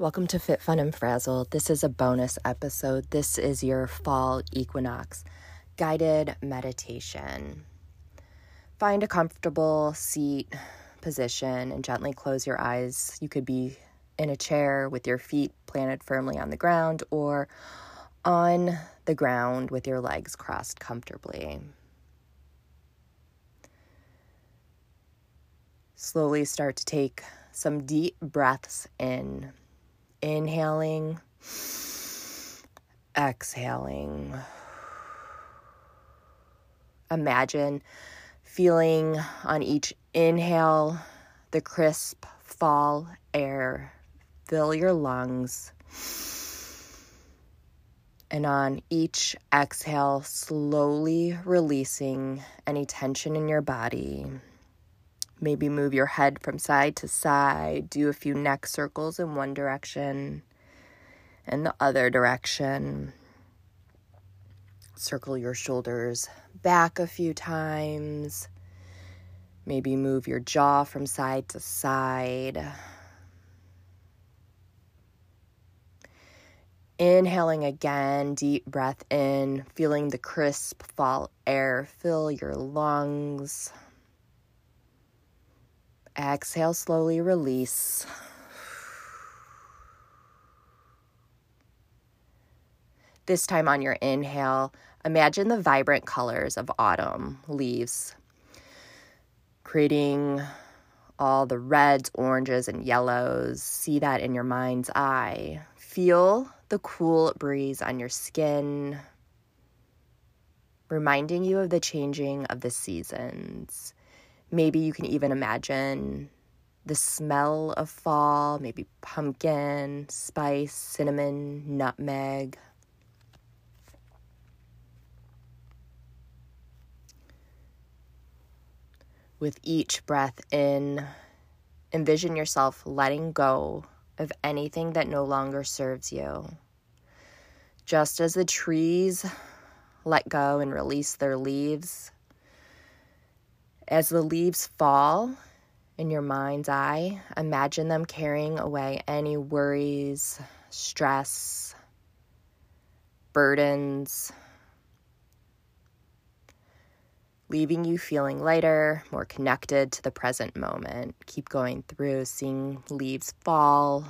Welcome to Fit Fun and Frazzled. This is a bonus episode. This is your fall equinox guided meditation. Find a comfortable seat position and gently close your eyes. You could be in a chair with your feet planted firmly on the ground or on the ground with your legs crossed comfortably. Slowly start to take some deep breaths in Inhaling, exhaling. Imagine feeling on each inhale the crisp fall air fill your lungs. And on each exhale, slowly releasing any tension in your body. Maybe move your head from side to side, do a few neck circles in one direction and the other direction. Circle your shoulders back a few times. Maybe move your jaw from side to side. Inhaling again, deep breath in, feeling the crisp fall air fill your lungs. Exhale, slowly release. This time on your inhale, imagine the vibrant colors of autumn leaves, creating all the reds, oranges, and yellows. See that in your mind's eye. Feel the cool breeze on your skin, reminding you of the changing of the seasons. Maybe you can even imagine the smell of fall, maybe pumpkin, spice, cinnamon, nutmeg. With each breath in, envision yourself letting go of anything that no longer serves you. Just as the trees let go and release their leaves, as the leaves fall in your mind's eye, imagine them carrying away any worries, stress, burdens, leaving you feeling lighter, more connected to the present moment. Keep going through, seeing leaves fall,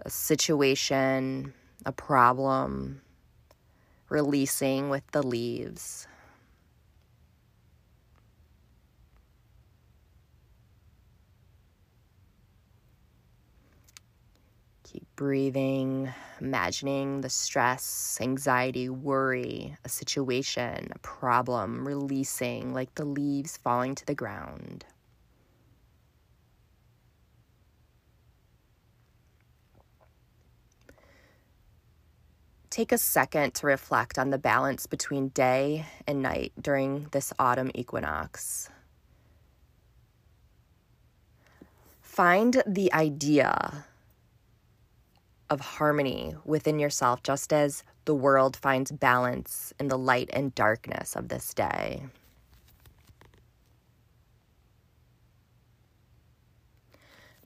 a situation, a problem, releasing with the leaves. Keep breathing, imagining the stress, anxiety, worry, a situation, a problem, releasing like the leaves falling to the ground. Take a second to reflect on the balance between day and night during this autumn equinox. Find the idea of harmony within yourself, just as the world finds balance in the light and darkness of this day.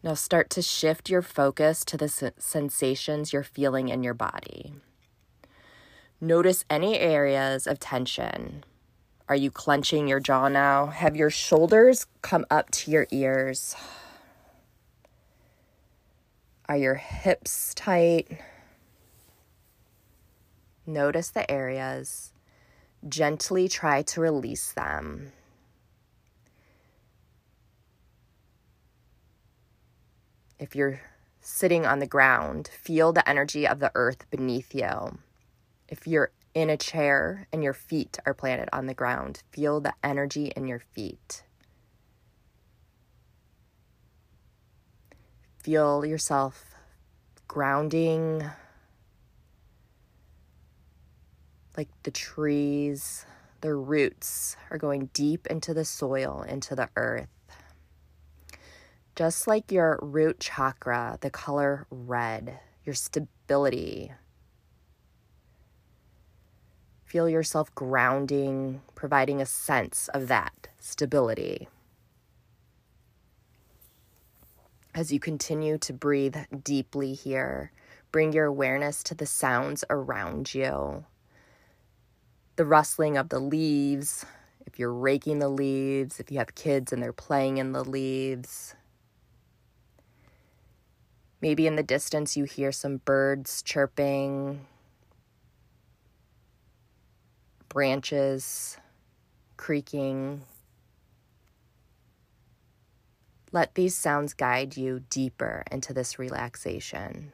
Now start to shift your focus to the sensations you're feeling in your body. Notice any areas of tension. Are you clenching your jaw now? Have your shoulders come up to your ears? Are your hips tight? Notice the areas. Gently try to release them. If you're sitting on the ground, feel the energy of the earth beneath you. If you're in a chair and your feet are planted on the ground, feel the energy in your feet. Feel yourself grounding like the trees, the roots are going deep into the soil, into the earth. Just like your root chakra, the color red, your stability. Feel yourself grounding, providing a sense of that stability. As you continue to breathe deeply here, bring your awareness to the sounds around you the rustling of the leaves, if you're raking the leaves, if you have kids and they're playing in the leaves. Maybe in the distance you hear some birds chirping, branches creaking. Let these sounds guide you deeper into this relaxation.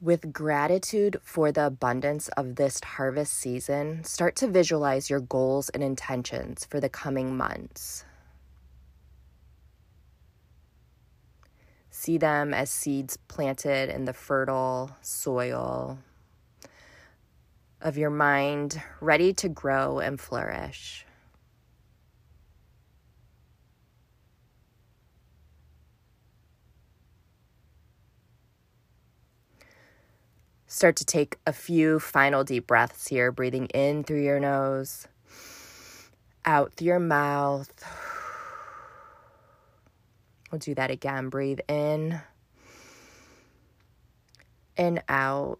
With gratitude for the abundance of this harvest season, start to visualize your goals and intentions for the coming months. See them as seeds planted in the fertile soil of your mind, ready to grow and flourish. Start to take a few final deep breaths here, breathing in through your nose, out through your mouth. We'll do that again. Breathe in and out.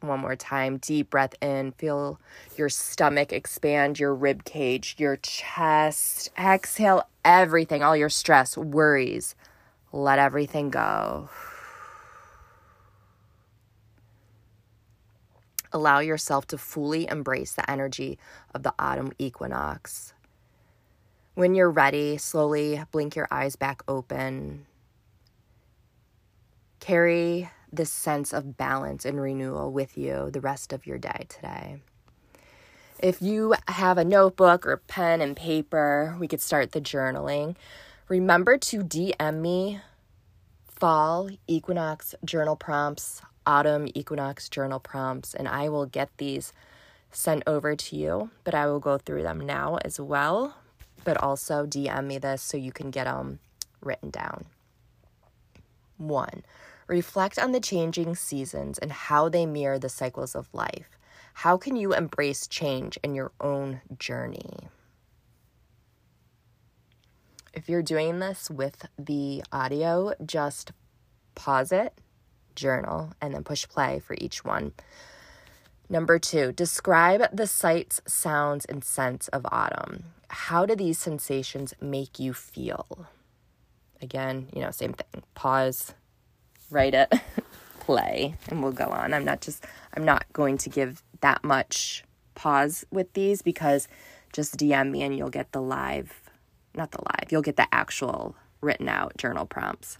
One more time. Deep breath in. Feel your stomach expand, your rib cage, your chest. Exhale everything, all your stress, worries, let everything go. Allow yourself to fully embrace the energy of the autumn equinox. When you're ready, slowly blink your eyes back open. Carry this sense of balance and renewal with you the rest of your day today. If you have a notebook or pen and paper, we could start the journaling. Remember to DM me fall equinox journal prompts, autumn equinox journal prompts, and I will get these sent over to you. But I will go through them now as well. But also DM me this so you can get them written down. One, reflect on the changing seasons and how they mirror the cycles of life. How can you embrace change in your own journey? If you're doing this with the audio, just pause it, journal, and then push play for each one. Number two, describe the sights, sounds, and scents of autumn. How do these sensations make you feel? Again, you know, same thing. Pause, write it, play, and we'll go on. I'm not just, I'm not going to give that much pause with these because just DM me and you'll get the live not the live, you'll get the actual written out journal prompts.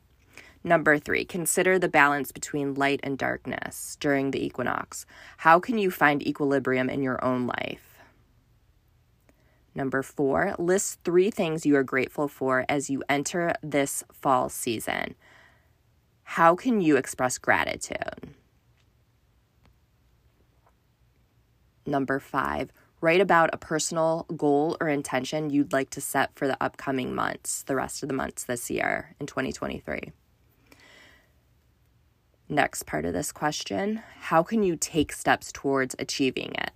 Number three, consider the balance between light and darkness during the equinox. How can you find equilibrium in your own life? Number four, list three things you are grateful for as you enter this fall season. How can you express gratitude? Number five, Write about a personal goal or intention you'd like to set for the upcoming months, the rest of the months this year in 2023. Next part of this question How can you take steps towards achieving it?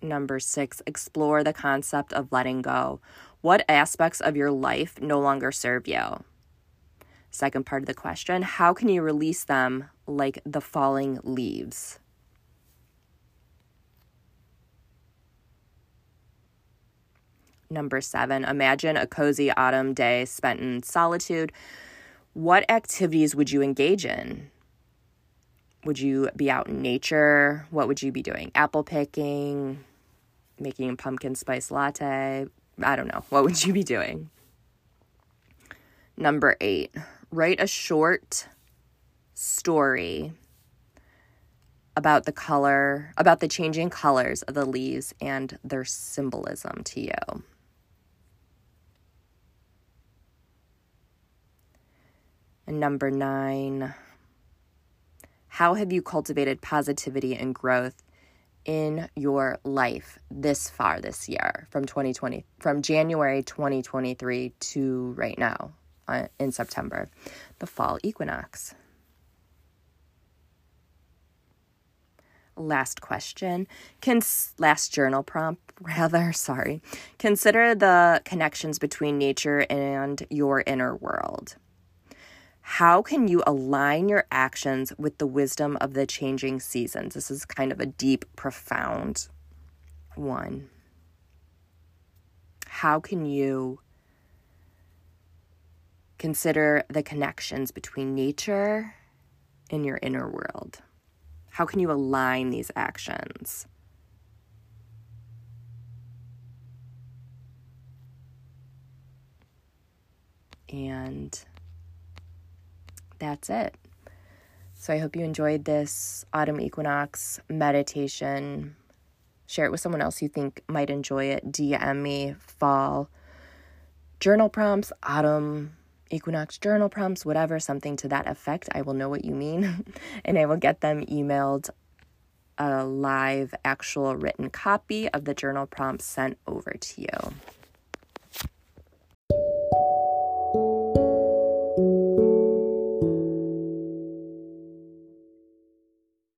Number six, explore the concept of letting go. What aspects of your life no longer serve you? Second part of the question, how can you release them like the falling leaves? Number seven, imagine a cozy autumn day spent in solitude. What activities would you engage in? Would you be out in nature? What would you be doing? Apple picking, making a pumpkin spice latte? I don't know. What would you be doing? Number eight, write a short story about the color, about the changing colors of the leaves and their symbolism to you. And number nine, how have you cultivated positivity and growth in your life this far this year from 2020 from January 2023 to right now uh, in September the fall equinox. Last question. Can last journal prompt rather sorry. Consider the connections between nature and your inner world how can you align your actions with the wisdom of the changing seasons? This is kind of a deep, profound one. How can you consider the connections between nature and your inner world? How can you align these actions? And that's it. So I hope you enjoyed this autumn equinox meditation. Share it with someone else you think might enjoy it. DM me fall journal prompts, autumn equinox journal prompts, whatever, something to that effect. I will know what you mean and I will get them emailed a live, actual written copy of the journal prompts sent over to you.